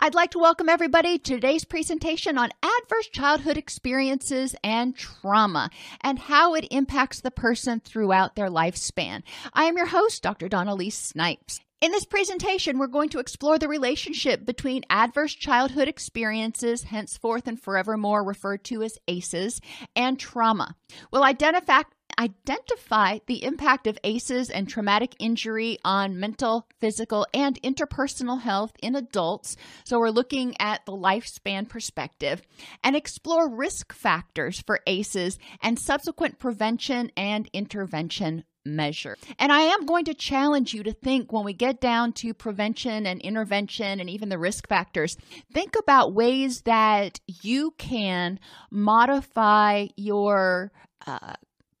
I'd like to welcome everybody to today's presentation on adverse childhood experiences and trauma and how it impacts the person throughout their lifespan. I am your host, Dr. Dawn-Elise Snipes. In this presentation, we're going to explore the relationship between adverse childhood experiences, henceforth and forevermore referred to as ACEs, and trauma. We'll identify identify the impact of ACEs and traumatic injury on mental, physical, and interpersonal health in adults. So, we're looking at the lifespan perspective and explore risk factors for ACEs and subsequent prevention and intervention measure. And I am going to challenge you to think when we get down to prevention and intervention and even the risk factors, think about ways that you can modify your uh,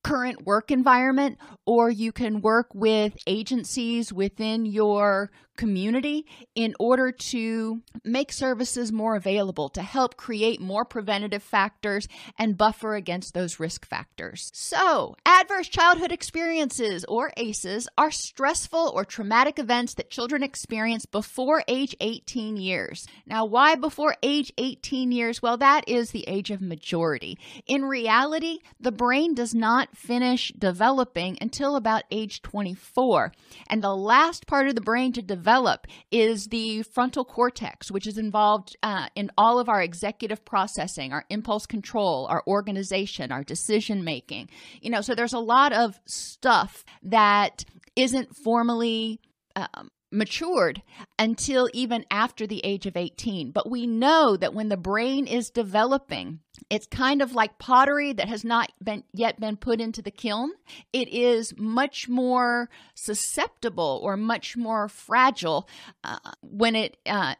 current work environment, or you can work with agencies within your community in order to make services more available to help create more preventative factors and buffer against those risk factors. So, adverse childhood experiences or ACEs are stressful or traumatic events that children experience before age 18 years. Now, why before age 18 years? Well, that is the age of majority. In reality, the brain does not finish developing until about age 24, and the last part of the brain to develop develop is the frontal cortex, which is involved uh, in all of our executive processing, our impulse control, our organization, our decision making. You know, so there's a lot of stuff that isn't formally um, matured until even after the age of 18. But we know that when the brain is developing, it's kind of like pottery that has not been yet been put into the kiln. It is much more susceptible or much more fragile uh, when it uh,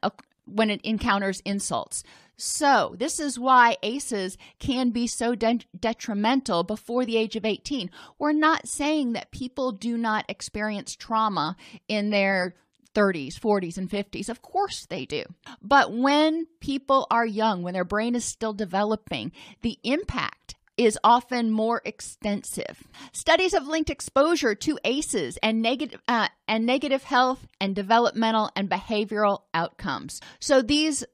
when it encounters insults. So, this is why ACEs can be so de- detrimental before the age of 18. We're not saying that people do not experience trauma in their 30s, 40s, and 50s. Of course they do. But when people are young, when their brain is still developing, the impact is often more extensive. Studies have linked exposure to ACEs and negative uh, and negative health and developmental and behavioral outcomes. So these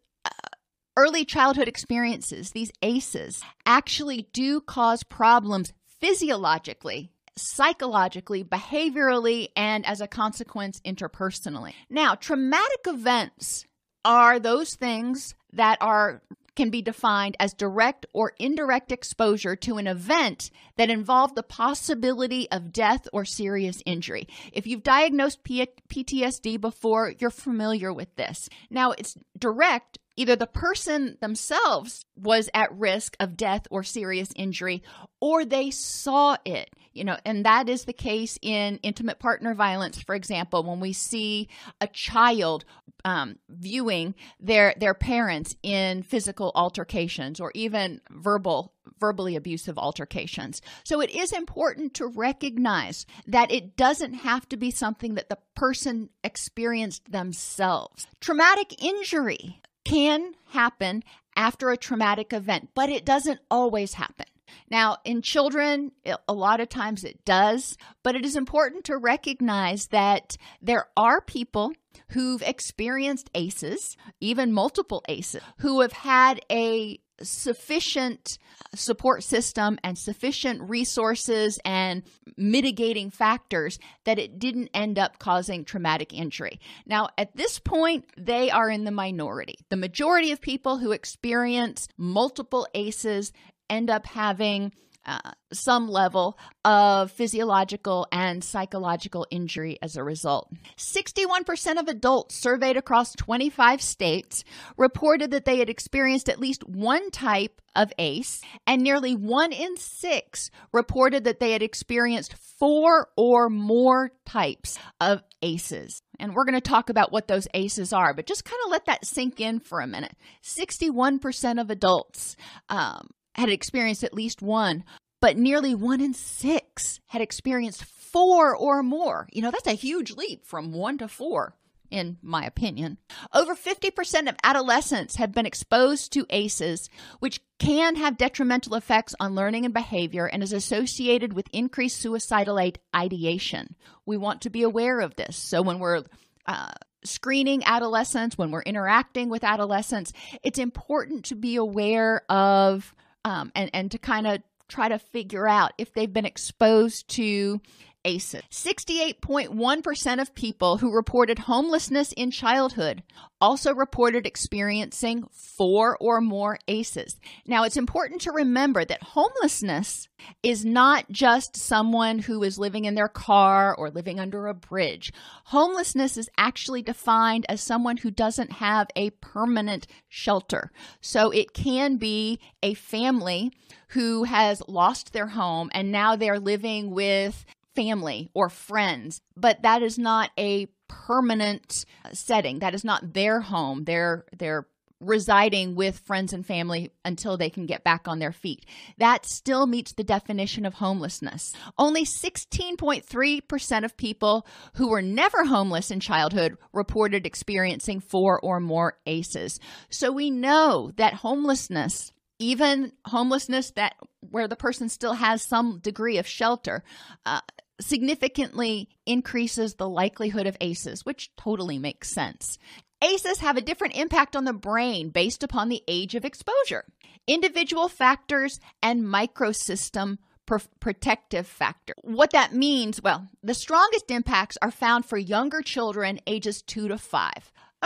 early childhood experiences, these ACEs, actually do cause problems physiologically psychologically, behaviorally, and as a consequence, interpersonally. Now, traumatic events are those things that are can be defined as direct or indirect exposure to an event that involved the possibility of death or serious injury. If you've diagnosed P- PTSD before, you're familiar with this. Now, it's direct either the person themselves was at risk of death or serious injury or they saw it you know and that is the case in intimate partner violence for example when we see a child um, viewing their their parents in physical altercations or even verbal verbally abusive altercations. So it is important to recognize that it doesn't have to be something that the person experienced themselves. Traumatic injury can happen after a traumatic event, but it doesn't always happen. Now, in children, a lot of times it does, but it is important to recognize that there are people who've experienced ACEs, even multiple ACEs, who have had a sufficient support system and sufficient resources and mitigating factors that it didn't end up causing traumatic injury. Now, at this point, they are in the minority. The majority of people who experience multiple ACEs end up having uh, some level of physiological and psychological injury as a result. 61% of adults surveyed across 25 states reported that they had experienced at least one type of ACE, and nearly one in six reported that they had experienced four or more types of ACEs. And we're going to talk about what those ACEs are, but just kind of let that sink in for a minute. 61% of adults um, had experienced at least one, but nearly one in six had experienced four or more. You know, that's a huge leap from one to four in my opinion. Over 50% of adolescents have been exposed to ACEs, which can have detrimental effects on learning and behavior and is associated with increased suicidal ideation. We want to be aware of this. So when we're uh, screening adolescents, when we're interacting with adolescents, it's important to be aware of um, and, and to kind of try to figure out if they've been exposed to ACEs. 68.1% of people who reported homelessness in childhood also reported experiencing four or more ACEs. Now, it's important to remember that homelessness is not just someone who is living in their car or living under a bridge. Homelessness is actually defined as someone who doesn't have a permanent shelter. So it can be a family who has lost their home and now they're living with family or friends, but that is not a permanent setting. That is not their home. They're they're residing with friends and family until they can get back on their feet. That still meets the definition of homelessness. Only 16.3% of people who were never homeless in childhood reported experiencing four or more ACEs. So we know that homelessness even homelessness that where the person still has some degree of shelter uh, significantly increases the likelihood of ACEs, which totally makes sense. ACEs have a different impact on the brain based upon the age of exposure, individual factors, and microsystem protective factor. What that means, well, the strongest impacts are found for younger children ages 2 to 5.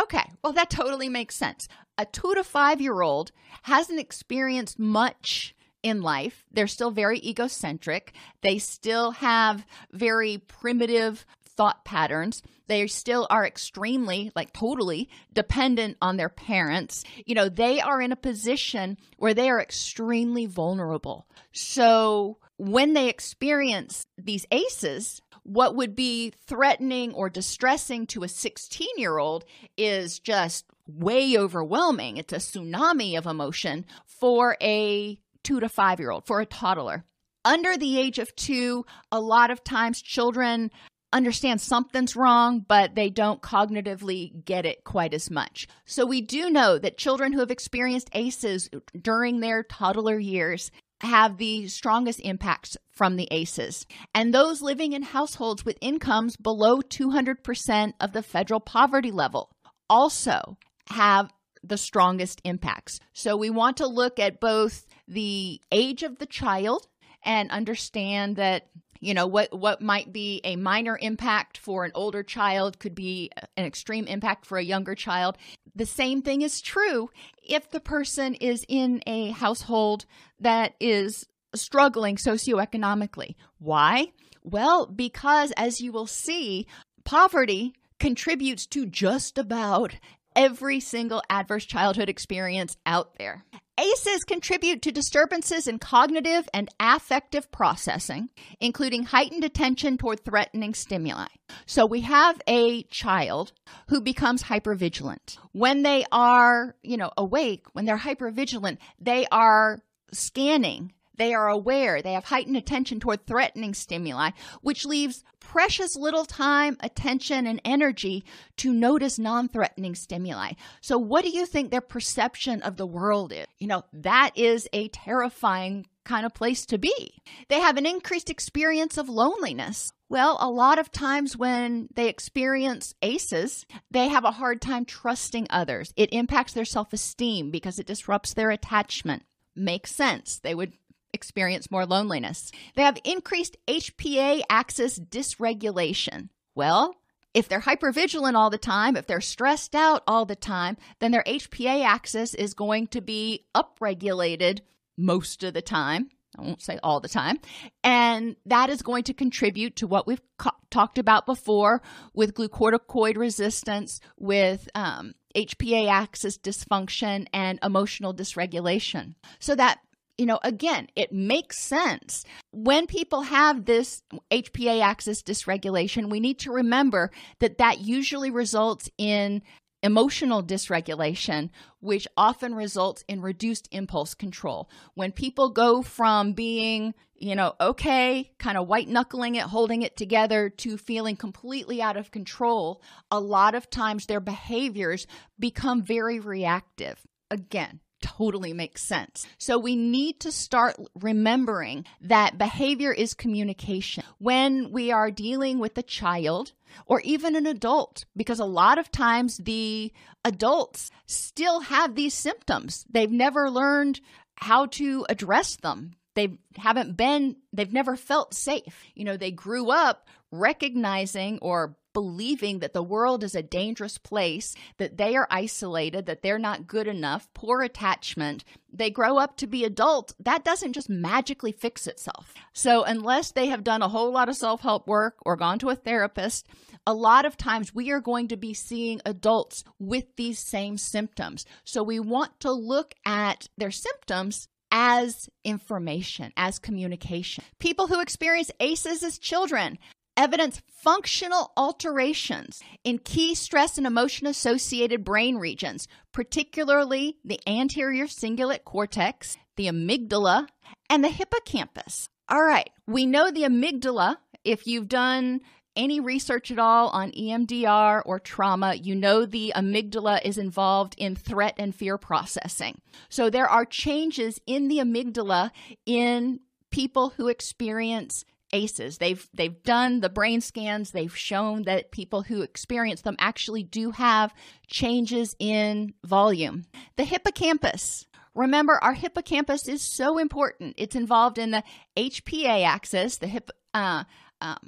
Okay, well, that totally makes sense. A 2 to 5 year old hasn't experienced much in life. They're still very egocentric. They still have very primitive thought patterns. They still are extremely, like totally dependent on their parents. You know, they are in a position where they are extremely vulnerable. So when they experience these ACEs, what would be threatening or distressing to a 16 year old is just way overwhelming. It's a tsunami of emotion for a two to five year old, for a toddler. Under the age of two, a lot of times children understand something's wrong, but they don't cognitively get it quite as much. So we do know that children who have experienced ACEs during their toddler years have the strongest impacts from the ACEs. And those living in households with incomes below 200% of the federal poverty level also have the strongest impacts. So we want to look at both the age of the child and understand that you know what what might be a minor impact for an older child could be an extreme impact for a younger child. The same thing is true if the person is in a household that is struggling socioeconomically. Why? Well because as you will see poverty contributes to just about every single adverse childhood experience out there. ACEs contribute to disturbances in cognitive and affective processing, including heightened attention toward threatening stimuli. So we have a child who becomes hypervigilant. When they are, you know, awake, when they're hypervigilant, they are scanning they are aware, they have heightened attention toward threatening stimuli, which leaves precious little time, attention, and energy to notice non threatening stimuli. So, what do you think their perception of the world is? You know, that is a terrifying kind of place to be. They have an increased experience of loneliness. Well, a lot of times when they experience ACEs, they have a hard time trusting others. It impacts their self esteem because it disrupts their attachment. Makes sense. They would experience more loneliness. They have increased HPA axis dysregulation. Well, if they're hypervigilant all the time, if they're stressed out all the time, then their HPA axis is going to be upregulated most of the time. I won't say all the time. And that is going to contribute to what we've talked about before with glucocorticoid resistance, with um, HPA axis dysfunction, and emotional dysregulation. So that you know, again, it makes sense. When people have this HPA axis dysregulation, we need to remember that that usually results in emotional dysregulation, which often results in reduced impulse control. When people go from being, you know, okay, kind of white knuckling it, holding it together, to feeling completely out of control, a lot of times their behaviors become very reactive. Again, totally makes sense. So we need to start remembering that behavior is communication. When we are dealing with a child or even an adult, because a lot of times the adults still have these symptoms. They've never learned how to address them. They haven't been, they've never felt safe. You know, they grew up recognizing or believing that the world is a dangerous place, that they are isolated, that they're not good enough, poor attachment. They grow up to be adults. That doesn't just magically fix itself. So, unless they have done a whole lot of self help work or gone to a therapist, a lot of times we are going to be seeing adults with these same symptoms. So, we want to look at their symptoms as information, as communication. People who experience ACEs as children evidence functional alterations in key stress and emotion associated brain regions, particularly the anterior cingulate cortex, the amygdala, and the hippocampus. All right, we know the amygdala. If you've done any research at all on EMDR or trauma, you know the amygdala is involved in threat and fear processing. So there are changes in the amygdala in people who experience ACEs. They've they've done the brain scans. They've shown that people who experience them actually do have changes in volume. The hippocampus. Remember, our hippocampus is so important. It's involved in the HPA axis, the hip, uh, um,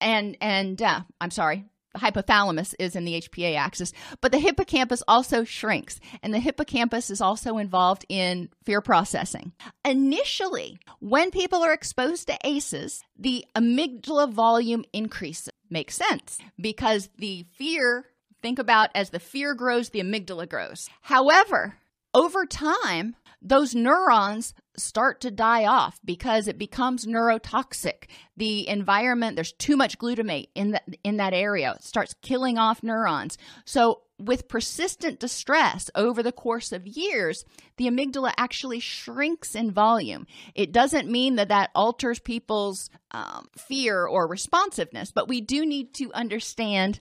and and uh, I'm sorry, hypothalamus is in the HPA axis, but the hippocampus also shrinks, and the hippocampus is also involved in fear processing. Initially, when people are exposed to ACEs, the amygdala volume increases. Makes sense because the fear, think about as the fear grows, the amygdala grows. However, over time, those neurons start to die off because it becomes neurotoxic. The environment, there's too much glutamate in that in that area. It starts killing off neurons. So with persistent distress over the course of years, the amygdala actually shrinks in volume. It doesn't mean that that alters people's um, fear or responsiveness, but we do need to understand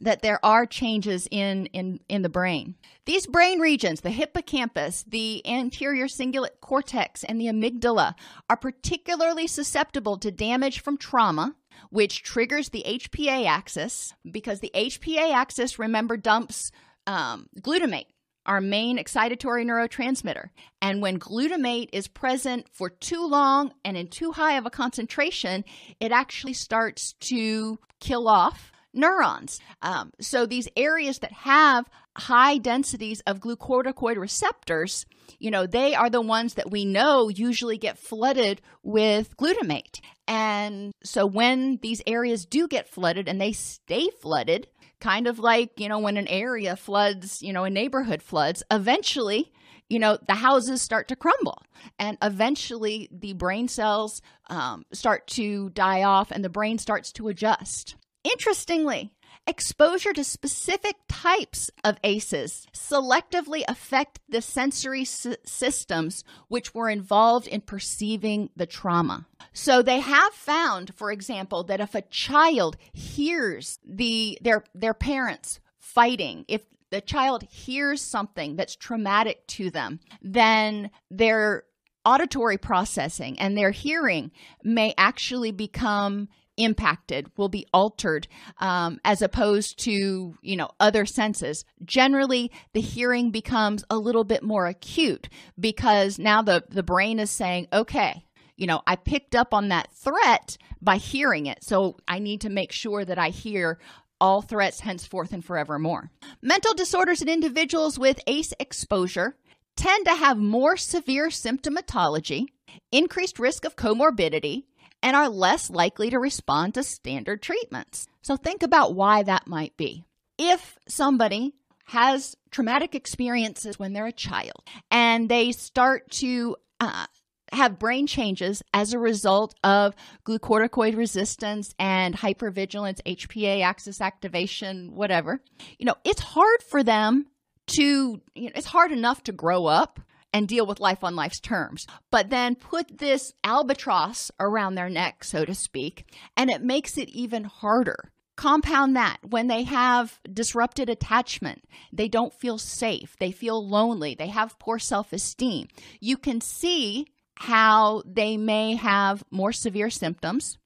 that there are changes in, in, in the brain. These brain regions, the hippocampus, the anterior cingulate cortex, and the amygdala, are particularly susceptible to damage from trauma, which triggers the HPA axis, because the HPA axis, remember, dumps um, glutamate, our main excitatory neurotransmitter. And when glutamate is present for too long and in too high of a concentration, it actually starts to kill off neurons. Um, so these areas that have high densities of glucocorticoid receptors, you know, they are the ones that we know usually get flooded with glutamate. And so when these areas do get flooded and they stay flooded, kind of like, you know, when an area floods, you know, a neighborhood floods, eventually you know, the houses start to crumble. And eventually the brain cells um, start to die off and the brain starts to adjust. Interestingly, exposure to specific types of ACEs selectively affect the sensory s- systems which were involved in perceiving the trauma. So they have found, for example, that if a child hears the their their parents fighting, if the child hears something that's traumatic to them, then their auditory processing and their hearing may actually become impacted will be altered um, as opposed to you know other senses. Generally the hearing becomes a little bit more acute because now the the brain is saying okay you know i picked up on that threat by hearing it so i need to make sure that i hear all threats henceforth and forevermore. Mental disorders in individuals with ace exposure tend to have more severe symptomatology increased risk of comorbidity and are less likely to respond to standard treatments. So think about why that might be. If somebody has traumatic experiences when they're a child and they start to uh, have brain changes as a result of glucocorticoid resistance and hypervigilance, HPA axis activation, whatever, you know, it's hard for them to, you know, it's hard enough to grow up and deal with life on life's terms. But then put this albatross around their neck, so to speak, and it makes it even harder. Compound that when they have disrupted attachment, they don't feel safe, they feel lonely, they have poor self esteem. You can see how they may have more severe symptoms.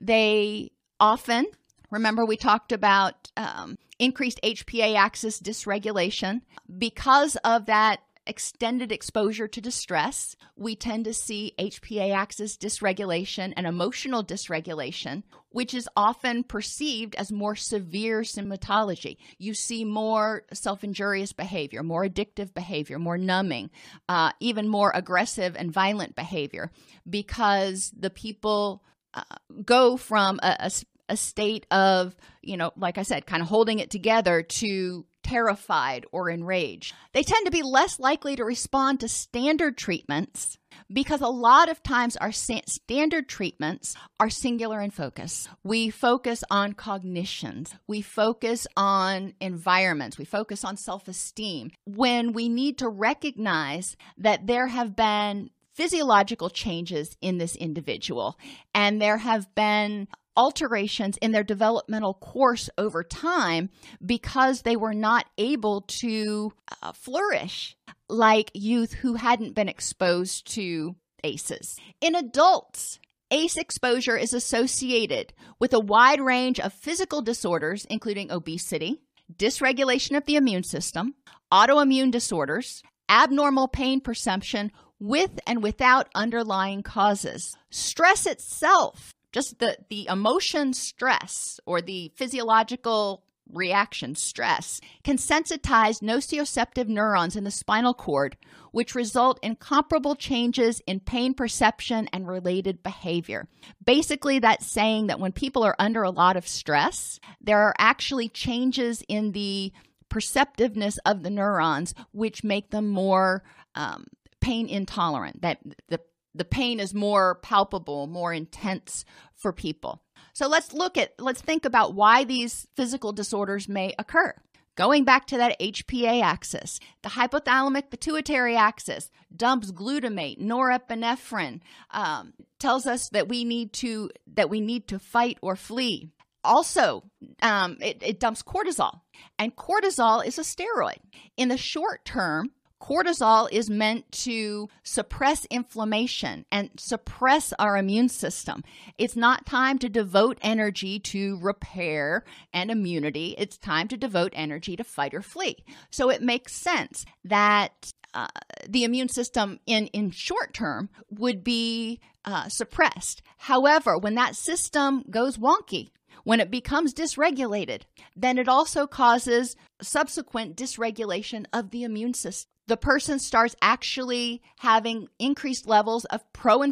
They often, remember, we talked about um, increased HPA axis dysregulation. Because of that extended exposure to distress, we tend to see HPA axis dysregulation and emotional dysregulation, which is often perceived as more severe symptomatology. You see more self injurious behavior, more addictive behavior, more numbing, uh, even more aggressive and violent behavior because the people uh, go from a, a a state of, you know, like I said, kind of holding it together to terrified or enraged. They tend to be less likely to respond to standard treatments because a lot of times our standard treatments are singular in focus. We focus on cognitions, we focus on environments, we focus on self esteem. When we need to recognize that there have been physiological changes in this individual and there have been alterations in their developmental course over time because they were not able to uh, flourish like youth who hadn't been exposed to ACEs. In adults, ACE exposure is associated with a wide range of physical disorders, including obesity, dysregulation of the immune system, autoimmune disorders, abnormal pain perception with and without underlying causes. Stress itself just the the emotion stress or the physiological reaction stress can sensitize nociceptive neurons in the spinal cord which result in comparable changes in pain perception and related behavior. Basically that's saying that when people are under a lot of stress there are actually changes in the perceptiveness of the neurons which make them more um, pain intolerant that the the pain is more palpable, more intense for people. So let's look at, let's think about why these physical disorders may occur. Going back to that HPA axis, the hypothalamic pituitary axis dumps glutamate, norepinephrine, um, tells us that we need to that we need to fight or flee. Also, um, it, it dumps cortisol, and cortisol is a steroid. In the short term, Cortisol is meant to suppress inflammation and suppress our immune system. It's not time to devote energy to repair and immunity. It's time to devote energy to fight or flee. So it makes sense that uh, the immune system in, in short term would be uh, suppressed. However, when that system goes wonky, when it becomes dysregulated, then it also causes subsequent dysregulation of the immune system the person starts actually having increased levels of pro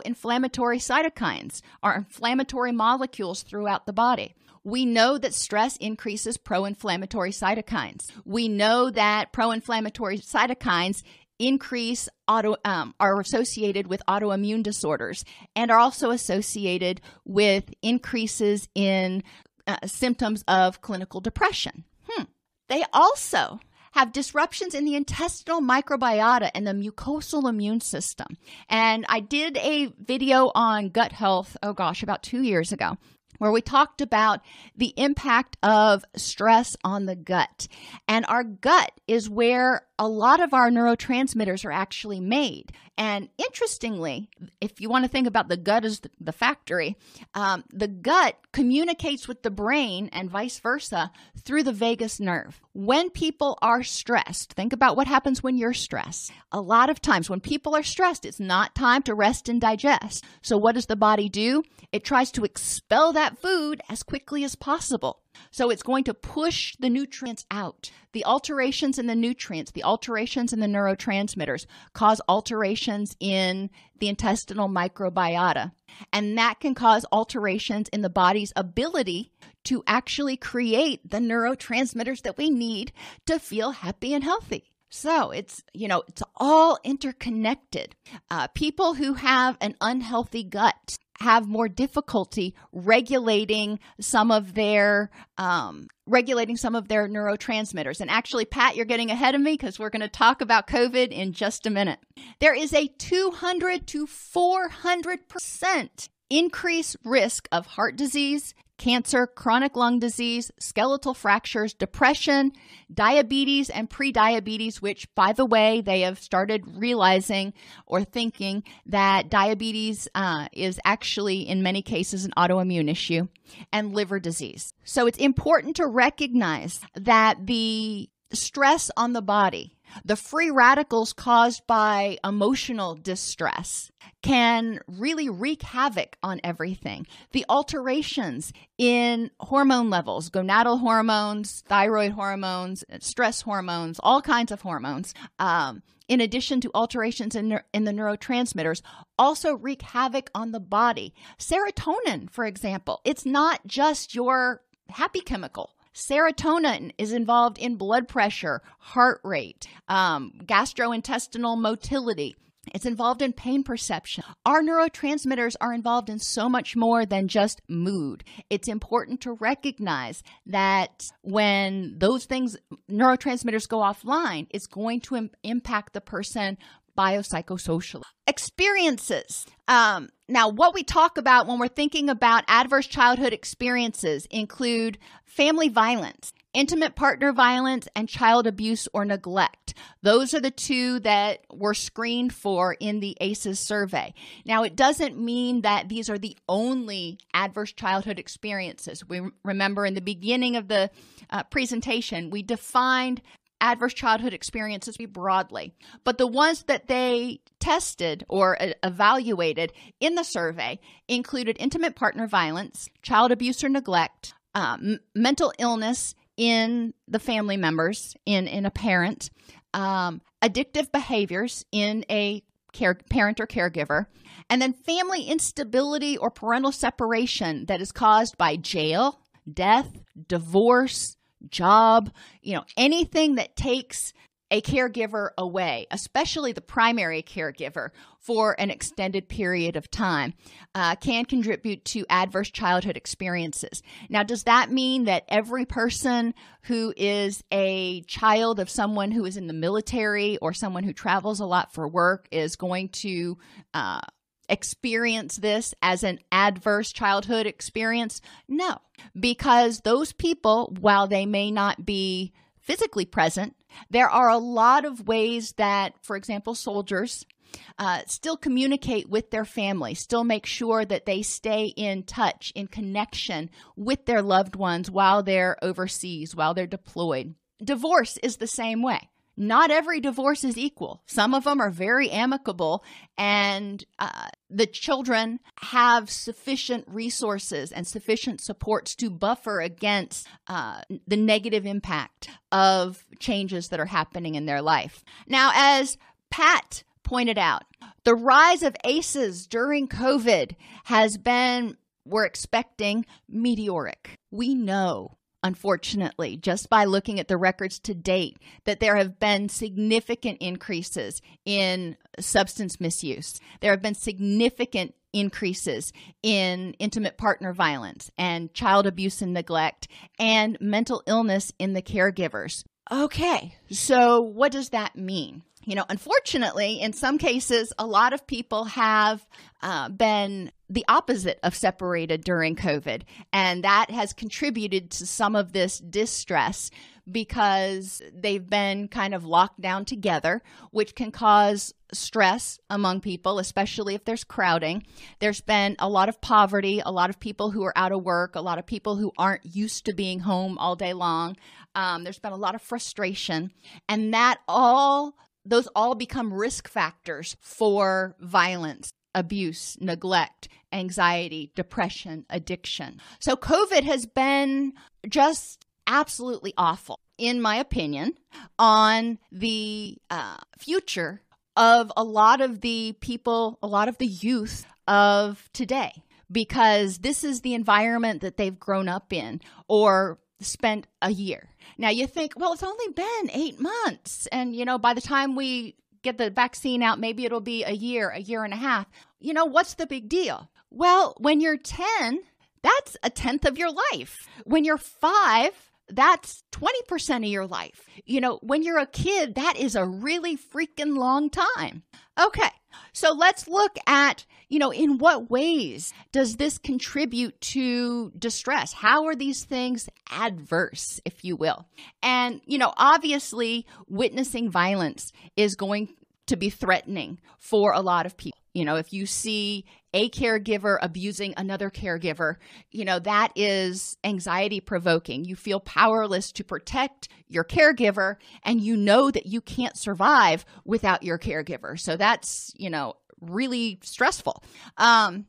inflammatory cytokines or inflammatory molecules throughout the body. We know that stress increases pro inflammatory cytokines. We know that pro inflammatory cytokines increase auto um, are associated with autoimmune disorders and are also associated with increases in uh, symptoms of clinical depression. Hmm. They also have disruptions in the intestinal microbiota and the mucosal immune system. And I did a video on gut health, oh gosh, about two years ago where we talked about the impact of stress on the gut. And our gut is where a lot of our neurotransmitters are actually made. And interestingly, if you want to think about the gut as the factory, um, the gut communicates with the brain and vice versa through the vagus nerve. When people are stressed, think about what happens when you're stressed. A lot of times when people are stressed, it's not time to rest and digest. So, what does the body do? It tries to expel that food as quickly as possible. So it's going to push the nutrients out. The alterations in the nutrients, the alterations in the neurotransmitters cause alterations in the intestinal microbiota. And that can cause alterations in the body's ability to actually create the neurotransmitters that we need to feel happy and healthy. So it's, you know, it's all interconnected. Uh, people who have an unhealthy gut have more difficulty regulating some of their um, regulating some of their neurotransmitters. And actually, Pat, you're getting ahead of me because we're going to talk about COVID in just a minute. There is a 200 to 400 percent increased risk of heart disease, cancer, chronic lung disease, skeletal fractures, depression, diabetes, and prediabetes, which, by the way, they have started realizing or thinking that diabetes uh, is actually, in many cases, an autoimmune issue, and liver disease. So it's important to recognize that the stress on the body the free radicals caused by emotional distress can really wreak havoc on everything. The alterations in hormone levels, gonadal hormones, thyroid hormones, stress hormones, all kinds of hormones, um, in addition to alterations in, in the neurotransmitters, also wreak havoc on the body. Serotonin, for example, it's not just your happy chemical. Serotonin is involved in blood pressure, heart rate, um, gastrointestinal motility. It's involved in pain perception. Our neurotransmitters are involved in so much more than just mood. It's important to recognize that when those things, neurotransmitters go offline, it's going to Im- impact the person biopsychosocial experiences. Um, now, what we talk about when we're thinking about adverse childhood experiences include family violence, intimate partner violence, and child abuse or neglect. Those are the two that were screened for in the ACEs survey. Now, it doesn't mean that these are the only adverse childhood experiences. We remember in the beginning of the uh, presentation, we defined adverse childhood experiences broadly, but the ones that they tested or uh, evaluated in the survey included intimate partner violence, child abuse or neglect, um, mental illness in the family members, in, in a parent, um, addictive behaviors in a care, parent or caregiver, and then family instability or parental separation that is caused by jail, death, divorce, job, you know, anything that takes a caregiver away, especially the primary caregiver, for an extended period of time, uh, can contribute to adverse childhood experiences. Now, does that mean that every person who is a child of someone who is in the military or someone who travels a lot for work is going to uh, experience this as an adverse childhood experience? No, because those people, while they may not be physically present, there are a lot of ways that, for example, soldiers uh, still communicate with their family, still make sure that they stay in touch, in connection with their loved ones while they're overseas, while they're deployed. Divorce is the same way not every divorce is equal. Some of them are very amicable, and uh, the children have sufficient resources and sufficient supports to buffer against uh, the negative impact of changes that are happening in their life. Now, as Pat pointed out, the rise of ACEs during COVID has been, we're expecting, meteoric. We know unfortunately, just by looking at the records to date, that there have been significant increases in substance misuse. There have been significant increases in intimate partner violence and child abuse and neglect and mental illness in the caregivers. Okay, so what does that mean? You know, unfortunately, in some cases, a lot of people have uh, been the opposite of separated during COVID. And that has contributed to some of this distress because they've been kind of locked down together, which can cause stress among people, especially if there's crowding. There's been a lot of poverty, a lot of people who are out of work, a lot of people who aren't used to being home all day long. Um, there's been a lot of frustration, and that all those all become risk factors for violence abuse, neglect, anxiety, depression, addiction. So, COVID has been just absolutely awful, in my opinion, on the uh, future of a lot of the people, a lot of the youth of today, because this is the environment that they've grown up in or spent a year. Now you think, well, it's only been eight months. And, you know, by the time we get the vaccine out, maybe it'll be a year, a year and a half. You know, what's the big deal? Well, when you're 10, that's a tenth of your life. When you're five, that's 20% of your life. You know, when you're a kid, that is a really freaking long time. Okay, so let's look at, you know, in what ways does this contribute to distress? How are these things adverse, if you will? And, you know, obviously, witnessing violence is going to be threatening for a lot of people. You know, if you see a caregiver abusing another caregiver, you know, that is anxiety provoking. You feel powerless to protect your caregiver, and you know that you can't survive without your caregiver. So that's, you know, really stressful. Um,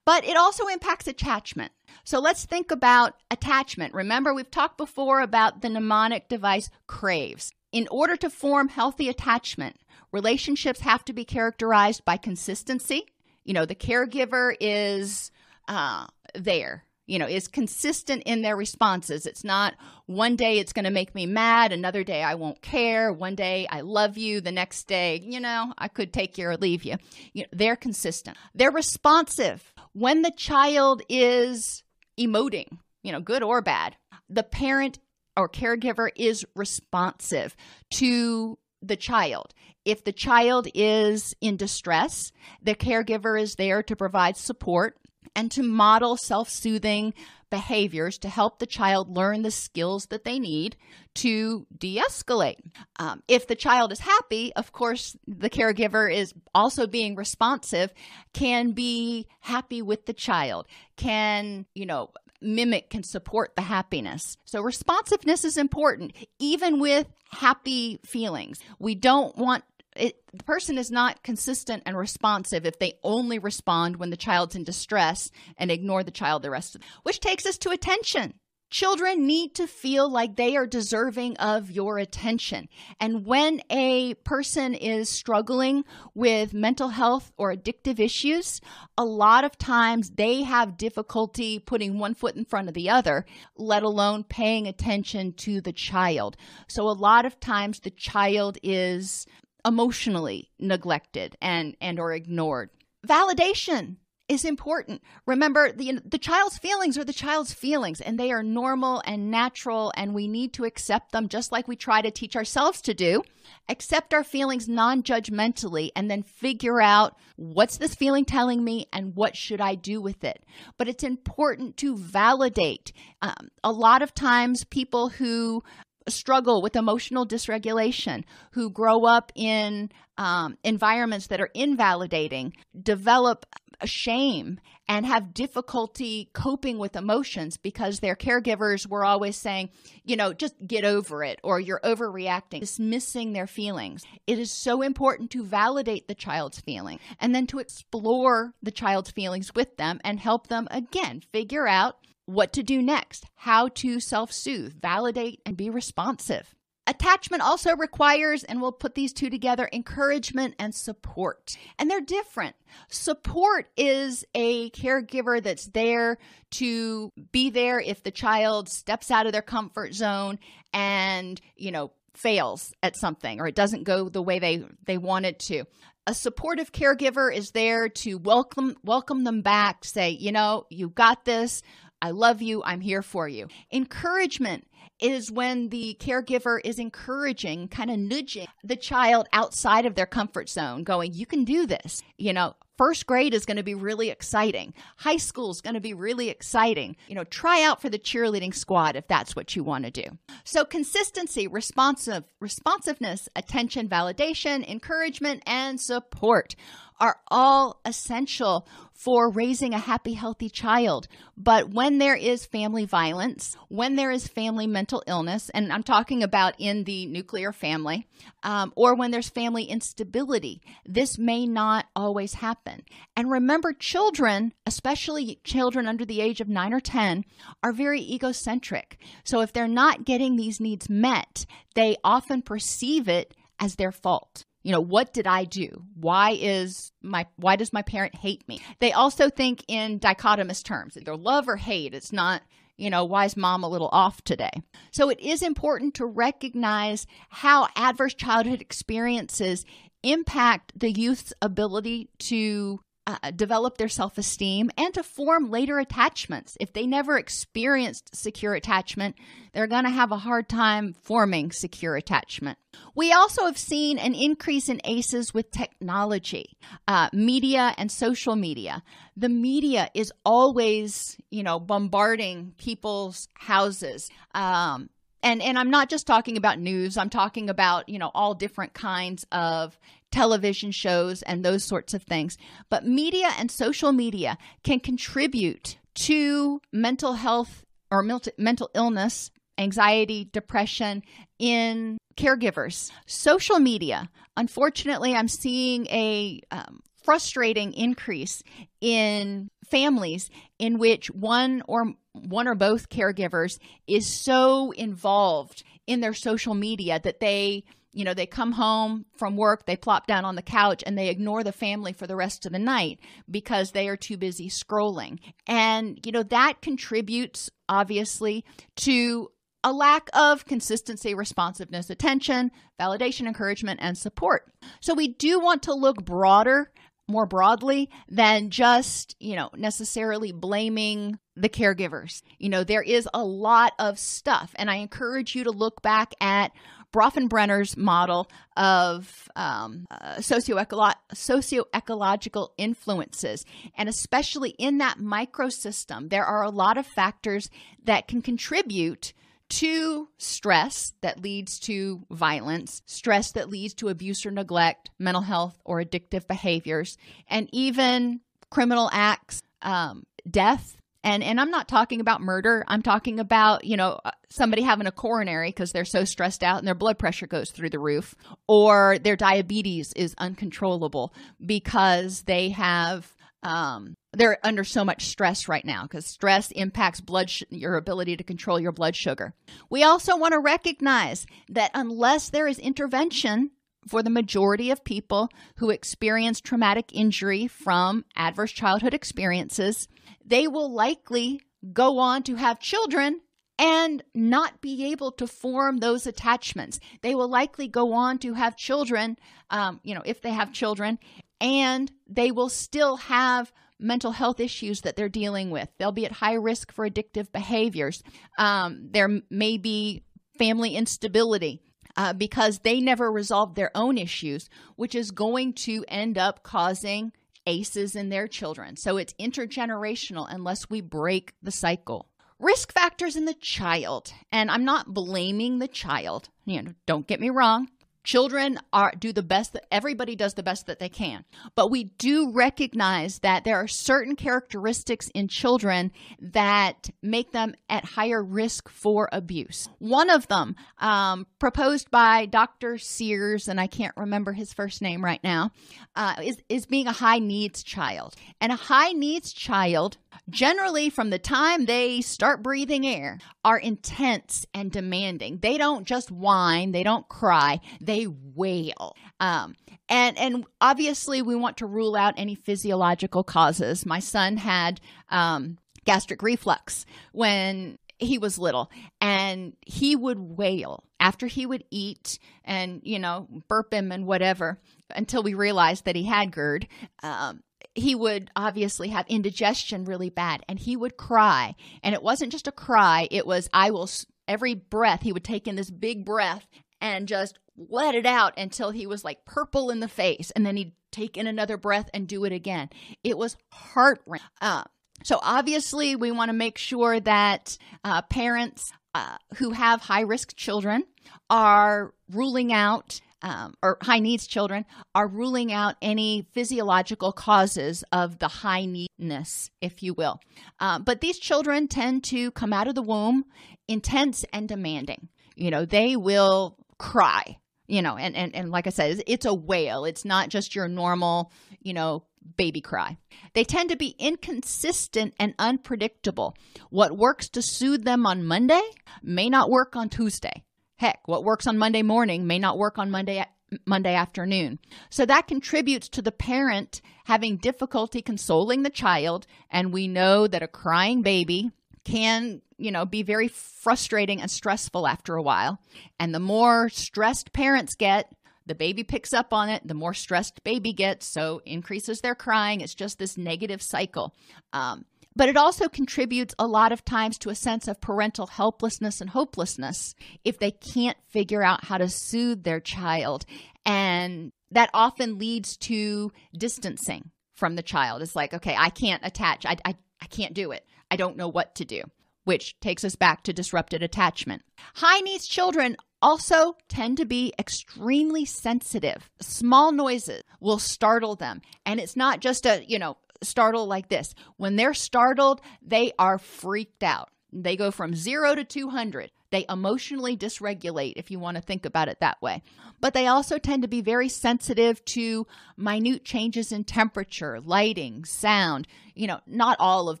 but it also impacts attachment. So let's think about attachment. Remember, we've talked before about the mnemonic device CRAVES. In order to form healthy attachment, relationships have to be characterized by consistency. You know, the caregiver is uh, there, you know, is consistent in their responses. It's not one day it's going to make me mad, another day I won't care, one day I love you, the next day, you know, I could take you or leave you. you know, they're consistent. They're responsive. When the child is emoting, you know, good or bad, the parent or caregiver is responsive to the child. If the child is in distress, the caregiver is there to provide support and to model self soothing behaviors to help the child learn the skills that they need to de escalate. Um, if the child is happy, of course, the caregiver is also being responsive, can be happy with the child, can, you know, mimic can support the happiness. So responsiveness is important, even with happy feelings. We don't want it, the person is not consistent and responsive if they only respond when the child's in distress and ignore the child the rest of the, which takes us to attention Children need to feel like they are deserving of your attention. And when a person is struggling with mental health or addictive issues, a lot of times they have difficulty putting one foot in front of the other, let alone paying attention to the child. So a lot of times the child is emotionally neglected and and or ignored. Validation is important. Remember, the, the child's feelings are the child's feelings, and they are normal and natural, and we need to accept them just like we try to teach ourselves to do. Accept our feelings non judgmentally, and then figure out what's this feeling telling me and what should I do with it. But it's important to validate. Um, a lot of times, people who struggle with emotional dysregulation, who grow up in um, environments that are invalidating, develop shame and have difficulty coping with emotions because their caregivers were always saying, you know, just get over it or you're overreacting, dismissing their feelings. It is so important to validate the child's feeling and then to explore the child's feelings with them and help them again figure out what to do next, how to self soothe, validate, and be responsive. Attachment also requires, and we'll put these two together, encouragement and support. And they're different. Support is a caregiver that's there to be there if the child steps out of their comfort zone and, you know, fails at something or it doesn't go the way they, they want it to. A supportive caregiver is there to welcome welcome them back, say, you know, you got this. I love you. I'm here for you. Encouragement is when the caregiver is encouraging, kind of nudging the child outside of their comfort zone, going, You can do this. You know, First grade is going to be really exciting. High school is going to be really exciting. You know, try out for the cheerleading squad if that's what you want to do. So consistency, responsive, responsiveness, attention, validation, encouragement, and support are all essential for raising a happy, healthy child. But when there is family violence, when there is family mental illness, and I'm talking about in the nuclear family, um, or when there's family instability, this may not always happen. And remember, children, especially children under the age of nine or 10, are very egocentric. So if they're not getting these needs met, they often perceive it as their fault you know what did i do? Why is my why does my parent hate me? They also think in dichotomous terms either love or hate. It's not you know why is mom a little off today? So it is important to recognize how adverse childhood experiences impact the youth's ability to uh, develop their self esteem and to form later attachments. If they never experienced secure attachment, they're going to have a hard time forming secure attachment. We also have seen an increase in ACEs with technology, uh, media, and social media. The media is always, you know, bombarding people's houses. Um, and and I'm not just talking about news. I'm talking about you know all different kinds of television shows and those sorts of things. But media and social media can contribute to mental health or mental illness, anxiety, depression in caregivers. Social media, unfortunately, I'm seeing a um, frustrating increase in families in which one or one or both caregivers is so involved in their social media that they you know they come home from work they plop down on the couch and they ignore the family for the rest of the night because they are too busy scrolling and you know that contributes obviously to a lack of consistency, responsiveness, attention, validation, encouragement, and support. So we do want to look broader more broadly than just, you know, necessarily blaming the caregivers. You know, there is a lot of stuff, and I encourage you to look back at Bronfenbrenner's model of um, uh, socio-ecological influences. And especially in that microsystem, there are a lot of factors that can contribute to stress that leads to violence, stress that leads to abuse or neglect, mental health or addictive behaviors, and even criminal acts, um, death. And, and I'm not talking about murder. I'm talking about, you know, uh, somebody having a coronary because they're so stressed out and their blood pressure goes through the roof, or their diabetes is uncontrollable because they have um, they're under so much stress right now because stress impacts blood sh- your ability to control your blood sugar. We also want to recognize that unless there is intervention for the majority of people who experience traumatic injury from adverse childhood experiences, they will likely go on to have children and not be able to form those attachments. They will likely go on to have children, um, you know, if they have children, and they will still have mental health issues that they're dealing with. They'll be at high risk for addictive behaviors. Um, there may be family instability. Uh, because they never resolved their own issues, which is going to end up causing ACEs in their children. So it's intergenerational unless we break the cycle. Risk factors in the child, and I'm not blaming the child. You know, don't get me wrong children are do the best that everybody does the best that they can. But we do recognize that there are certain characteristics in children that make them at higher risk for abuse. One of them um, proposed by dr sears and i can't remember his first name right now uh, is, is being a high needs child. And a high needs child generally from the time they start breathing air are intense and demanding they don't just whine they don't cry they wail. Um, and and obviously we want to rule out any physiological causes. My son had um, gastric reflux when he was little and he would wail after he would eat and you know burp him and whatever until we realized that he had GERD. Um, he would obviously have indigestion really bad and he would cry and it wasn't just a cry it was i will every breath he would take in this big breath and just let it out until he was like purple in the face. And then he'd take in another breath and do it again. It was heart wrenching. Uh, so, obviously, we want to make sure that uh, parents uh, who have high risk children are ruling out um, or high needs children are ruling out any physiological causes of the high needness, if you will. Um, but these children tend to come out of the womb intense and demanding. You know, they will cry, you know, and, and, and like I said, it's a wail. It's not just your normal, you know, baby cry. They tend to be inconsistent and unpredictable. What works to soothe them on Monday may not work on Tuesday. Heck, what works on Monday morning may not work on Monday Monday afternoon. So that contributes to the parent having difficulty consoling the child and we know that a crying baby can, you know, be very frustrating and stressful after a while. And the more stressed parents get, the baby picks up on it, the more stressed baby gets, so increases their crying. It's just this negative cycle. Um, but it also contributes a lot of times to a sense of parental helplessness and hopelessness if they can't figure out how to soothe their child. And that often leads to distancing from the child. It's like, okay, I can't attach, I, I, I can't do it. I don't know what to do, which takes us back to disrupted attachment. High needs children also tend to be extremely sensitive. Small noises will startle them. And it's not just a, you know, startle like this. When they're startled, they are freaked out. They go from zero to 200. They emotionally dysregulate, if you want to think about it that way. But they also tend to be very sensitive to minute changes in temperature, lighting, sound, you know, not all of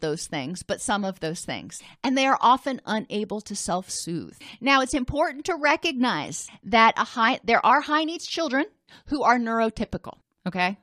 those things, but some of those things. And they are often unable to self soothe. Now, it's important to recognize that a high, there are high needs children who are neurotypical, okay?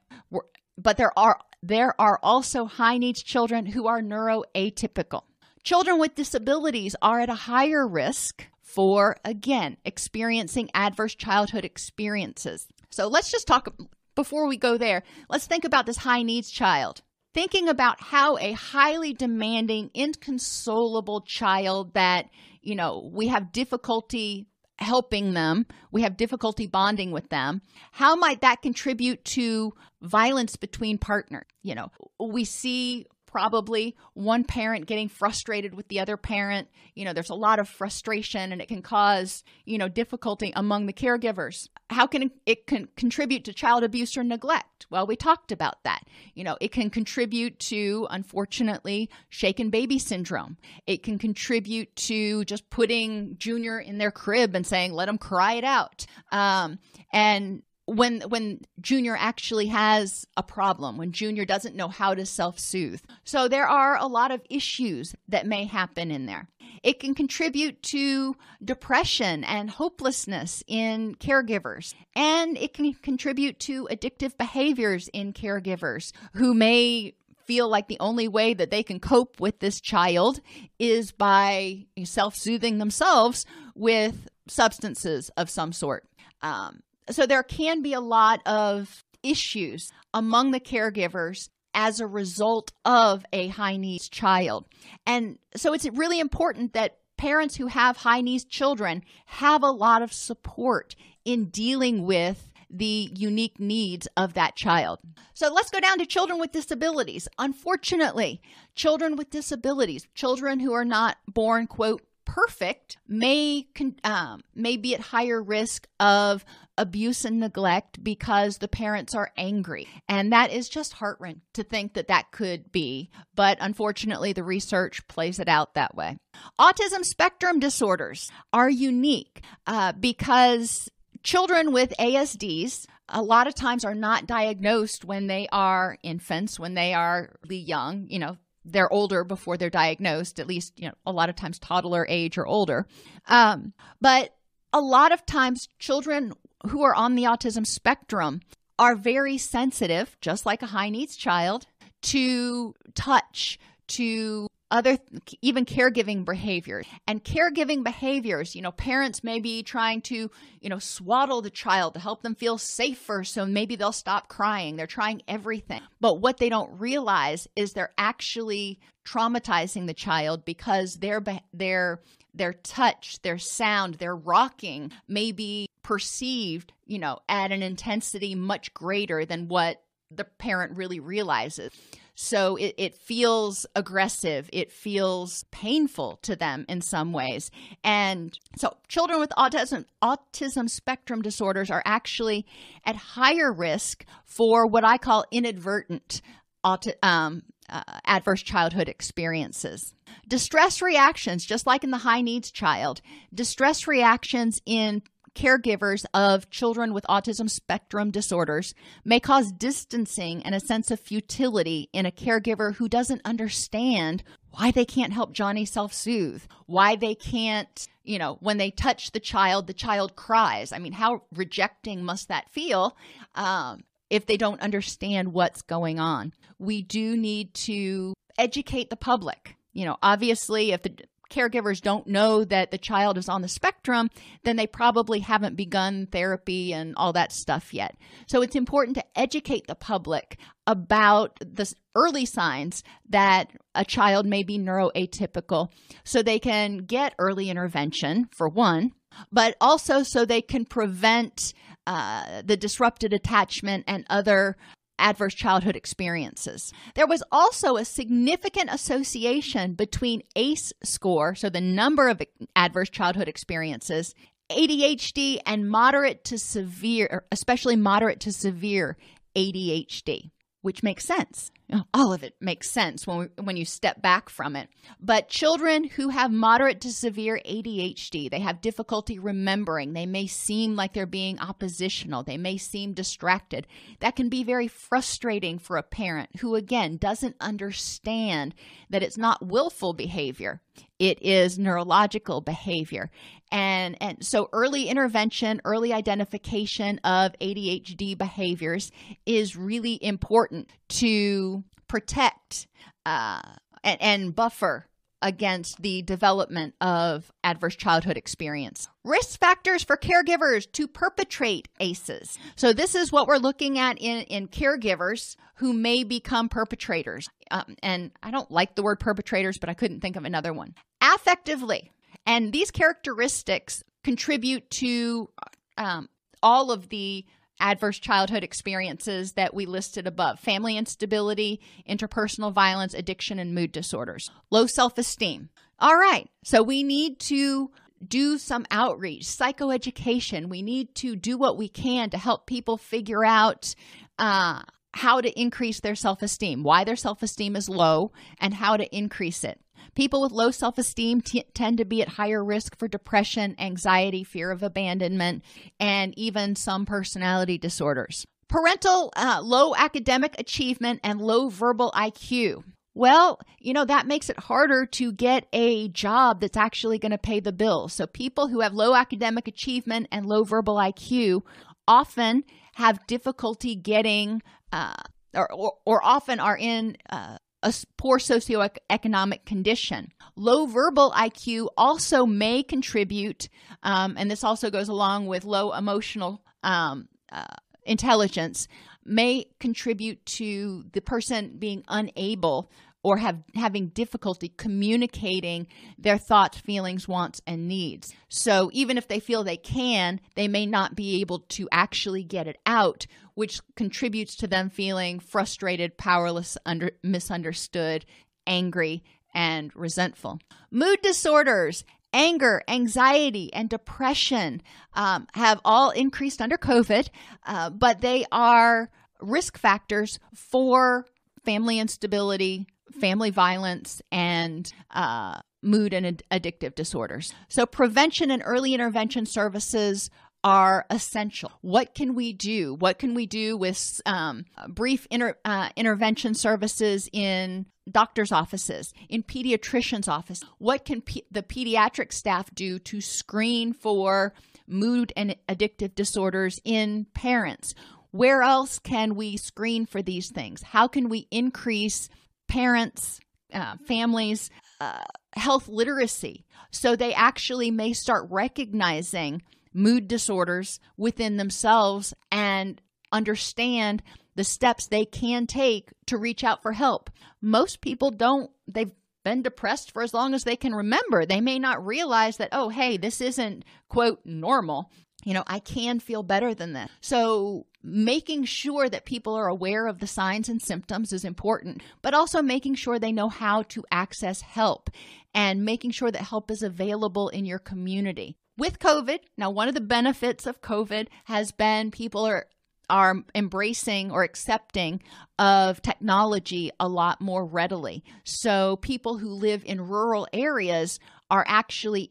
But there are there are also high needs children who are neuroatypical. Children with disabilities are at a higher risk for, again, experiencing adverse childhood experiences. So let's just talk, before we go there, let's think about this high needs child. Thinking about how a highly demanding, inconsolable child that, you know, we have difficulty helping them, we have difficulty bonding with them. How might that contribute to violence between partners? You know, we see probably one parent getting frustrated with the other parent. You know, there's a lot of frustration and it can cause, you know, difficulty among the caregivers. How can it can contribute to child abuse or neglect? Well, we talked about that. You know, it can contribute to unfortunately shaken baby syndrome. It can contribute to just putting Junior in their crib and saying, "Let them cry it out." Um, and when when junior actually has a problem when junior doesn't know how to self-soothe. So there are a lot of issues that may happen in there. It can contribute to depression and hopelessness in caregivers. And it can contribute to addictive behaviors in caregivers who may feel like the only way that they can cope with this child is by self-soothing themselves with substances of some sort. Um, so there can be a lot of issues among the caregivers as a result of a high needs child. And so it's really important that parents who have high needs children have a lot of support in dealing with the unique needs of that child. So let's go down to children with disabilities. Unfortunately, children with disabilities, children who are not born, quote, perfect, may, um, may be at higher risk of abuse and neglect because the parents are angry. And that is just heart wrenching to think that that could be. But unfortunately, the research plays it out that way. Autism spectrum disorders are unique uh, because children with ASDs a lot of times are not diagnosed when they are infants, when they are really young, you know, they're older before they're diagnosed, at least, you know, a lot of times toddler age or older. Um, but a lot of times children who are on the autism spectrum are very sensitive, just like a high needs child, to touch, to other even caregiving behaviors. And caregiving behaviors you know parents may be trying to you know swaddle the child to help them feel safer so maybe they'll stop crying. They're trying everything. But what they don't realize is they're actually traumatizing the child because their their their touch their sound their rocking may be perceived, you know, at an intensity much greater than what the parent really realizes. So it, it feels aggressive. It feels painful to them in some ways. And so children with autism, autism spectrum disorders are actually at higher risk for what I call inadvertent um, uh, adverse childhood experiences. Distress reactions, just like in the high needs child, distress reactions in caregivers of children with autism spectrum disorders may cause distancing and a sense of futility in a caregiver who doesn't understand why they can't help Johnny self soothe, why they can't, you know, when they touch the child, the child cries. I mean, how rejecting must that feel um, if they don't understand what's going on? We do need to educate the public. You know, obviously, if the caregivers don't know that the child is on the spectrum, then they probably haven't begun therapy and all that stuff yet. So it's important to educate the public about the early signs that a child may be neuroatypical so they can get early intervention, for one, but also so they can prevent uh, the disrupted attachment and other adverse childhood experiences. There was also a significant association between ACE score, so the number of adverse childhood experiences, ADHD, and moderate to severe, especially moderate to severe ADHD which makes sense. All of it makes sense when we, when you step back from it. But children who have moderate to severe ADHD, they have difficulty remembering. They may seem like they're being oppositional. They may seem distracted. That can be very frustrating for a parent who again doesn't understand that it's not willful behavior it is neurological behavior and and so early intervention early identification of adhd behaviors is really important to protect uh, and, and buffer against the development of adverse childhood experience. Risk factors for caregivers to perpetrate ACEs. So, this is what we're looking at in, in caregivers who may become perpetrators. Um, and I don't like the word perpetrators, but I couldn't think of another one affectively. And these characteristics contribute to um, all of the adverse childhood experiences that we listed above family instability, interpersonal violence, addiction, and mood disorders, low self esteem. All right, so we need to do some outreach, psychoeducation. We need to do what we can to help people figure out uh, how to increase their self esteem, why their self esteem is low, and how to increase it. People with low self esteem t- tend to be at higher risk for depression, anxiety, fear of abandonment, and even some personality disorders. Parental uh, low academic achievement and low verbal IQ. Well, you know, that makes it harder to get a job that's actually going to pay the bills. So, people who have low academic achievement and low verbal IQ often have difficulty getting, uh, or, or, or, often are in uh, a poor socioeconomic condition. Low verbal IQ also may contribute, um, and this also goes along with low emotional um, uh, intelligence, may contribute to the person being unable or have having difficulty communicating their thoughts, feelings, wants, and needs. So even if they feel they can, they may not be able to actually get it out, which contributes to them feeling frustrated, powerless, under, misunderstood, angry, and resentful. Mood disorders anger, anxiety, and depression um, have all increased under COVID, uh, but they are risk factors for family instability, family violence, and uh, mood and ad- addictive disorders. So, prevention and early intervention services are essential. What can we do? What can we do with um, brief inter, uh, intervention services in doctor's offices, in pediatricians' office? What can pe- the pediatric staff do to screen for mood and addictive disorders in parents? Where else can we screen for these things? How can we increase parents, uh, families, uh, health literacy. So they actually may start recognizing mood disorders within themselves and understand the steps they can take to reach out for help. Most people don't, they've been depressed for as long as they can remember. They may not realize that, oh, hey, this isn't, quote, normal. you know, I can feel better than this. So, making sure that people are aware of the signs and symptoms is important, but also making sure they know how to access help and making sure that help is available in your community. With COVID, now one of the benefits of COVID has been people are are embracing or accepting of technology a lot more readily. So people who live in rural areas are actually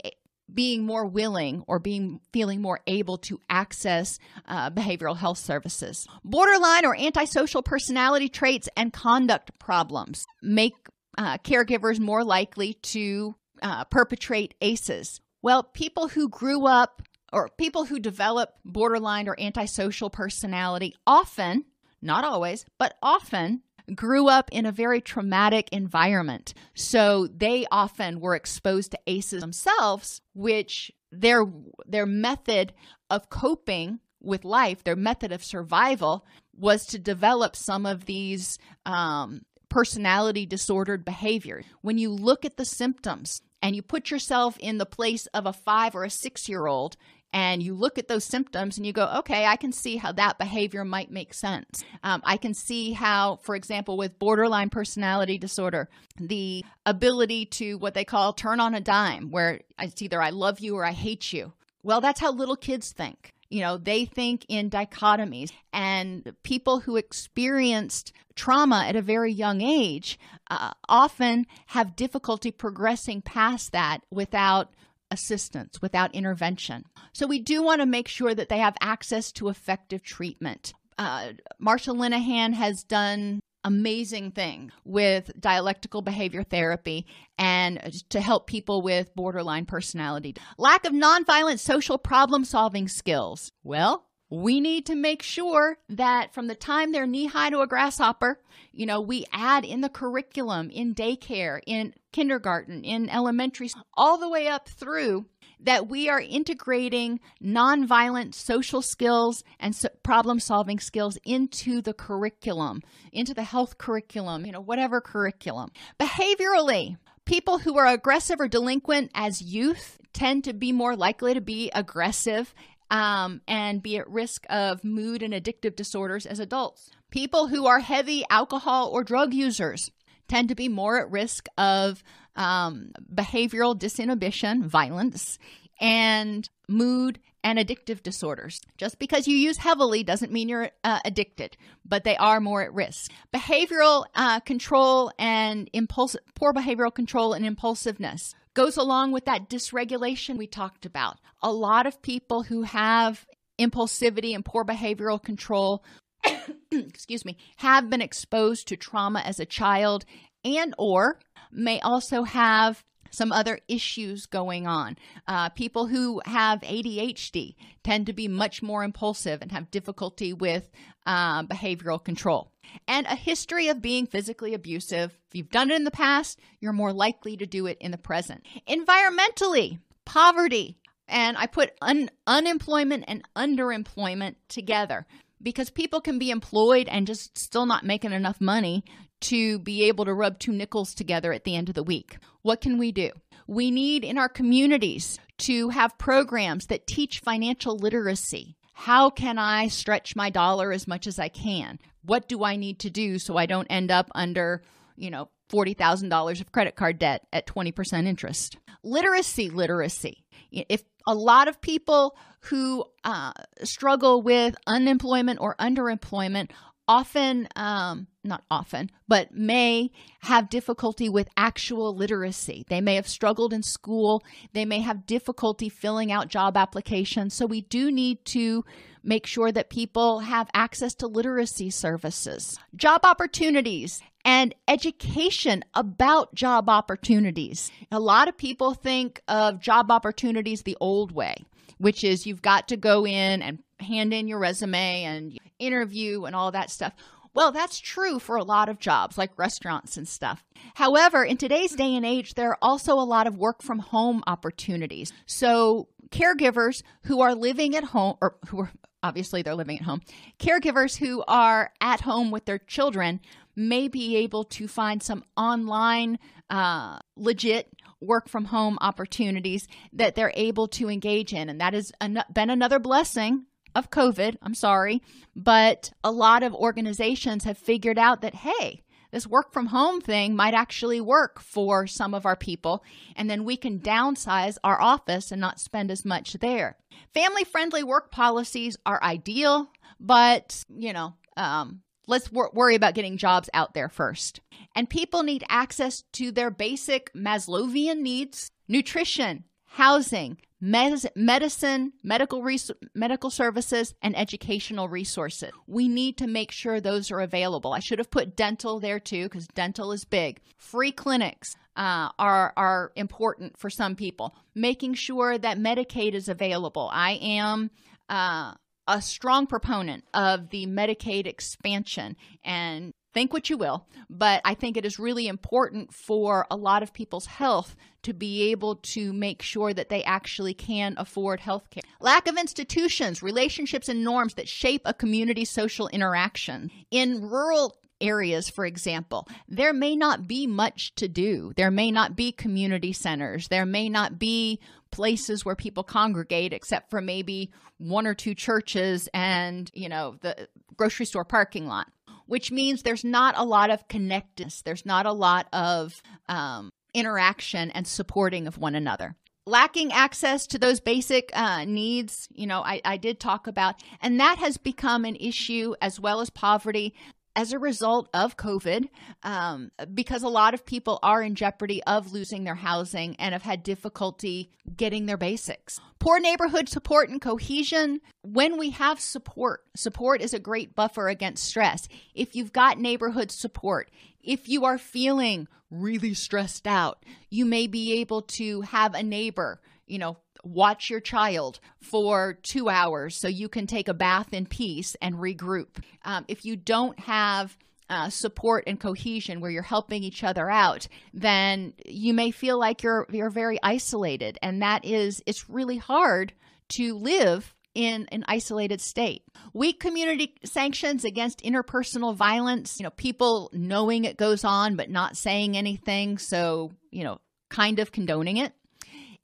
being more willing or being feeling more able to access uh, behavioral health services. Borderline or antisocial personality traits and conduct problems make uh, caregivers more likely to uh, perpetrate ACEs. Well, people who grew up or people who develop borderline or antisocial personality often, not always, but often grew up in a very traumatic environment. So they often were exposed to ACEs themselves, which their their method of coping with life, their method of survival was to develop some of these um, personality disordered behaviors. When you look at the symptoms and you put yourself in the place of a five or a six year old and you look at those symptoms and you go, okay, I can see how that behavior might make sense. Um, I can see how, for example, with borderline personality disorder, the ability to what they call turn on a dime, where it's either I love you or I hate you. Well, that's how little kids think. You know, they think in dichotomies. And people who experienced trauma at a very young age uh, often have difficulty progressing past that without assistance, without intervention. So we do want to make sure that they have access to effective treatment. Uh, Marsha Linehan has done amazing thing with dialectical behavior therapy and to help people with borderline personality. Lack of nonviolent social problem solving skills. Well, we need to make sure that from the time they're knee high to a grasshopper, you know, we add in the curriculum, in daycare, in kindergarten, in elementary, all the way up through that we are integrating nonviolent social skills and so problem solving skills into the curriculum, into the health curriculum, you know, whatever curriculum. Behaviorally, people who are aggressive or delinquent as youth tend to be more likely to be aggressive um, and be at risk of mood and addictive disorders as adults. People who are heavy alcohol or drug users tend to be more at risk of um, behavioral disinhibition, violence, and mood and addictive disorders. Just because you use heavily doesn't mean you're uh, addicted, but they are more at risk. Behavioral uh, control and impulse, poor behavioral control and impulsiveness goes along with that dysregulation we talked about. A lot of people who have impulsivity and poor behavioral control excuse me have been exposed to trauma as a child and or may also have some other issues going on. Uh, people who have ADHD tend to be much more impulsive and have difficulty with uh, behavioral control. And a history of being physically abusive. If you've done it in the past, you're more likely to do it in the present. Environmentally, poverty. And I put un- unemployment and underemployment together because people can be employed and just still not making enough money to be able to rub two nickels together at the end of the week. What can we do? We need in our communities to have programs that teach financial literacy. How can I stretch my dollar as much as I can? What do I need to do so I don't end up under, you know, $40,000 of credit card debt at 20% interest? Literacy, literacy. If a lot of people who uh, struggle with unemployment or underemployment often, um, not often, but may have difficulty with actual literacy. They may have struggled in school. They may have difficulty filling out job applications. So we do need to make sure that people have access to literacy services, job opportunities, and education about job opportunities. A lot of people think of job opportunities the old way, which is you've got to go in and hand in your resume and interview and all that stuff. Well, that's true for a lot of jobs like restaurants and stuff. However, in today's day and age, there are also a lot of work from home opportunities. So, caregivers who are living at home, or who are obviously they're living at home, caregivers who are at home with their children may be able to find some online, uh, legit work from home opportunities that they're able to engage in. And that has been another blessing of COVID. I'm sorry. But a lot of organizations have figured out that, hey, this work from home thing might actually work for some of our people. And then we can downsize our office and not spend as much there. Family friendly work policies are ideal, but, you know, um, let's wor- worry about getting jobs out there first. And people need access to their basic Maslowian needs nutrition, housing, medicine, medical res- medical services, and educational resources. We need to make sure those are available. I should have put dental there too because dental is big. Free clinics. Uh, are are important for some people. Making sure that Medicaid is available. I am uh, a strong proponent of the Medicaid expansion and think what you will, but I think it is really important for a lot of people's health to be able to make sure that they actually can afford health care. Lack of institutions, relationships, and norms that shape a community's social interaction. In rural areas, for example, there may not be much to do. There may not be community centers. There may not be places where people congregate except for maybe one or two churches and, you know, the grocery store parking lot which means there's not a lot of connectedness. There's not a lot of um, interaction and supporting of one another. Lacking access to those basic uh, needs, you know, I, I did talk about, and that has become an issue as well as poverty as a result of COVID, um, because a lot of people are in jeopardy of losing their housing and have had difficulty getting their basics. Poor neighborhood support and cohesion. When we have support, support is a great buffer against stress. If you've got neighborhood support, if you are feeling really stressed out, you may be able to have a neighbor, you know, watch your child for two hours so you can take a bath in peace and regroup. Um, if you don't have uh, support and cohesion where you're helping each other out, then you may feel like you're you're very isolated, and that is it's really hard to live in an isolated state. Weak community sanctions against interpersonal violence, you know, people knowing it goes on but not saying anything, so, you know, kind of condoning it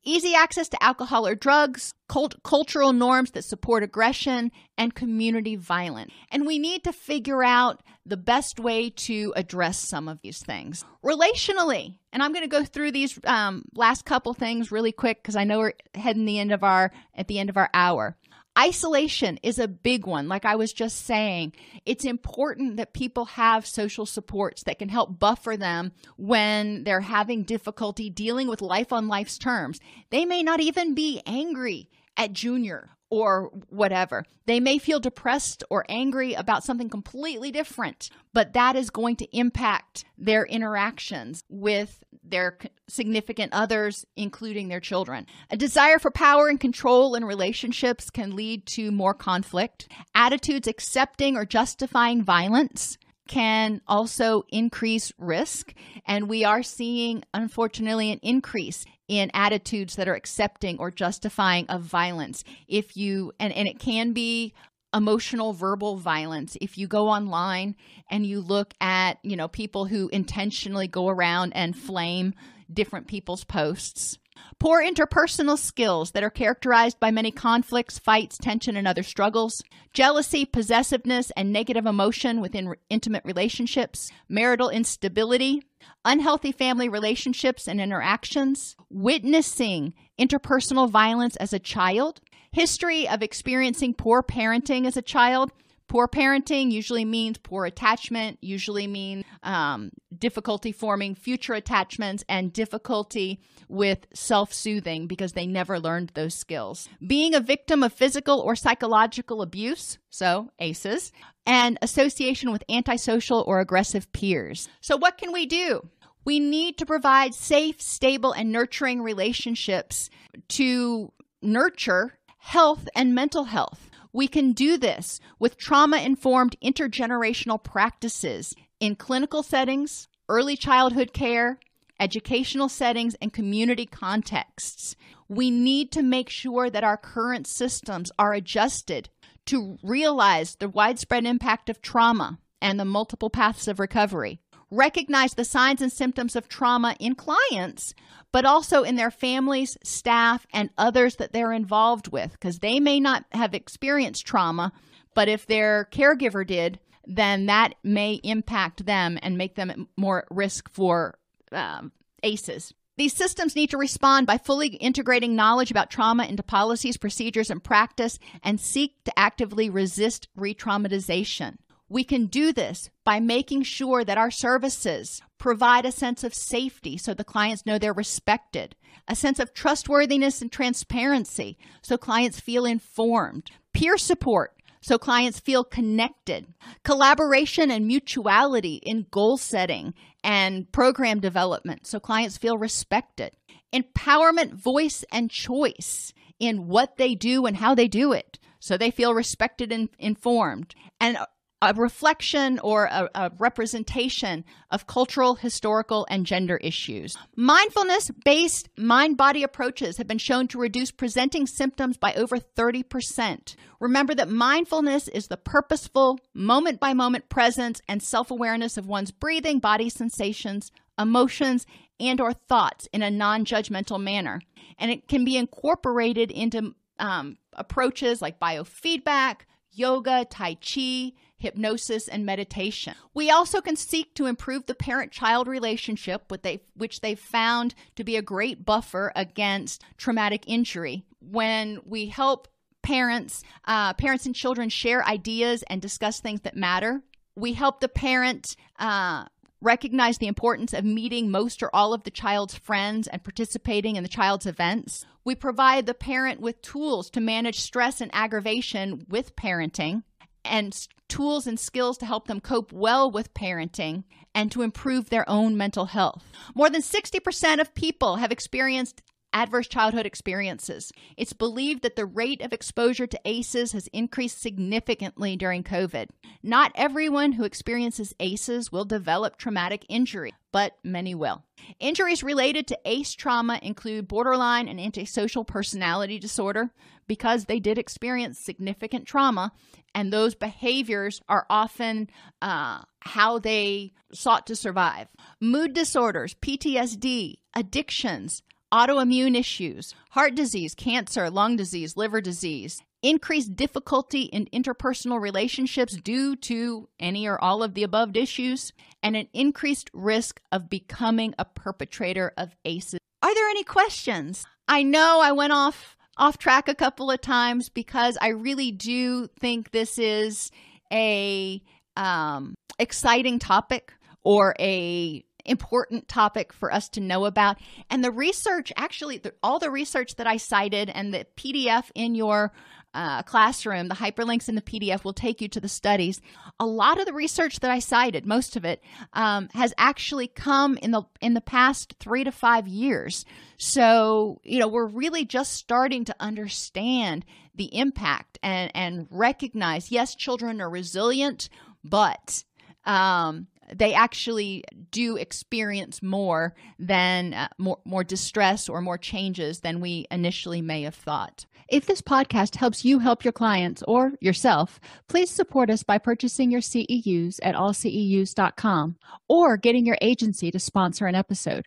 easy access to alcohol or drugs, cult- cultural norms that support aggression, and community violence. And we need to figure out the best way to address some of these things. Relationally, and I'm going to go through these um, last couple things really quick because I know we're heading the end of our at the end of our hour. Isolation is a big one. Like I was just saying, it's important that people have social supports that can help buffer them when they're having difficulty dealing with life on life's terms. They may not even be angry at Junior or whatever. They may feel depressed or angry about something completely different, but that is going to impact their interactions with their significant others, including their children. A desire for power and control in relationships can lead to more conflict. Attitudes accepting or justifying violence can also increase risk. And we are seeing, unfortunately, an increase in attitudes that are accepting or justifying of violence. If you, and, and it can be emotional verbal violence if you go online and you look at you know people who intentionally go around and flame different people's posts Poor interpersonal skills that are characterized by many conflicts, fights, tension, and other struggles. Jealousy, possessiveness, and negative emotion within intimate relationships. Marital instability. Unhealthy family relationships and interactions. Witnessing interpersonal violence as a child. History of experiencing poor parenting as a child Poor parenting usually means poor attachment, usually means um, difficulty forming future attachments and difficulty with self soothing because they never learned those skills. Being a victim of physical or psychological abuse, so ACEs, and association with antisocial or aggressive peers. So, what can we do? We need to provide safe, stable, and nurturing relationships to nurture health and mental health. We can do this with trauma informed intergenerational practices in clinical settings, early childhood care, educational settings, and community contexts. We need to make sure that our current systems are adjusted to realize the widespread impact of trauma and the multiple paths of recovery. recognize the signs and symptoms of trauma in clients, but also in their families, staff, and others that they're involved with, because they may not have experienced trauma, but if their caregiver did, then that may impact them and make them more at risk for um, ACEs. These systems need to respond by fully integrating knowledge about trauma into policies, procedures, and practice and seek to actively resist re traumatization. We can do this by making sure that our services provide a sense of safety so the clients know they're respected, a sense of trustworthiness and transparency so clients feel informed, peer support so clients feel connected, collaboration and mutuality in goal setting and program development so clients feel respected, empowerment, voice, and choice in what they do and how they do it so they feel respected and informed, and a reflection or a, a, representation of cultural, historical, and gender issues. Mindfulness based mind body approaches have been shown to reduce presenting symptoms by over 30%. Remember that mindfulness is the purposeful, moment by moment presence and self awareness of one's breathing, body sensations, emotions, and or thoughts in a non-judgmental manner and it can be incorporated into um, approaches like biofeedback yoga tai chi hypnosis, and meditation. We also can seek to improve the parent child relationship, which they've found to be a great buffer against traumatic injury. When we help parents, uh, parents and children share ideas and discuss things that matter, we help the parent. Uh, recognize the importance of meeting most or all of the child's friends and participating in the child's events. We provide the parent with tools to manage stress and aggravation with parenting and tools and skills to help them cope well with parenting and to improve their own mental health. More than 60% of people have experienced adverse childhood experiences. It's believed that the rate of exposure to ACEs has increased significantly during COVID. Not everyone who experiences ACEs will develop traumatic injury, but many will. Injuries related to ACE trauma include borderline and antisocial personality disorder because they did experience significant trauma, and those behaviors are often uh, how they sought to survive. Mood disorders, PTSD, addictions, autoimmune issues, heart disease, cancer, lung disease, liver disease, increased difficulty in interpersonal relationships due to any or all of the above issues, and an increased risk of becoming a perpetrator of ACEs. Are there any questions? I know I went off off track a couple of times because I really do think this is a um, exciting topic or a important topic for us to know about. And the research, actually, the, all the research that I cited and the PDF in your uh, classroom, the hyperlinks in the PDF will take you to the studies. A lot of the research that I cited, most of it, um, has actually come in the in the past three to five years. So you know we're really just starting to understand the impact and and recognize. Yes, children are resilient, but um, they actually do experience more than uh, more more distress or more changes than we initially may have thought. If this podcast helps you help your clients or yourself, please support us by purchasing your CEUs at allceus.com or getting your agency to sponsor an episode.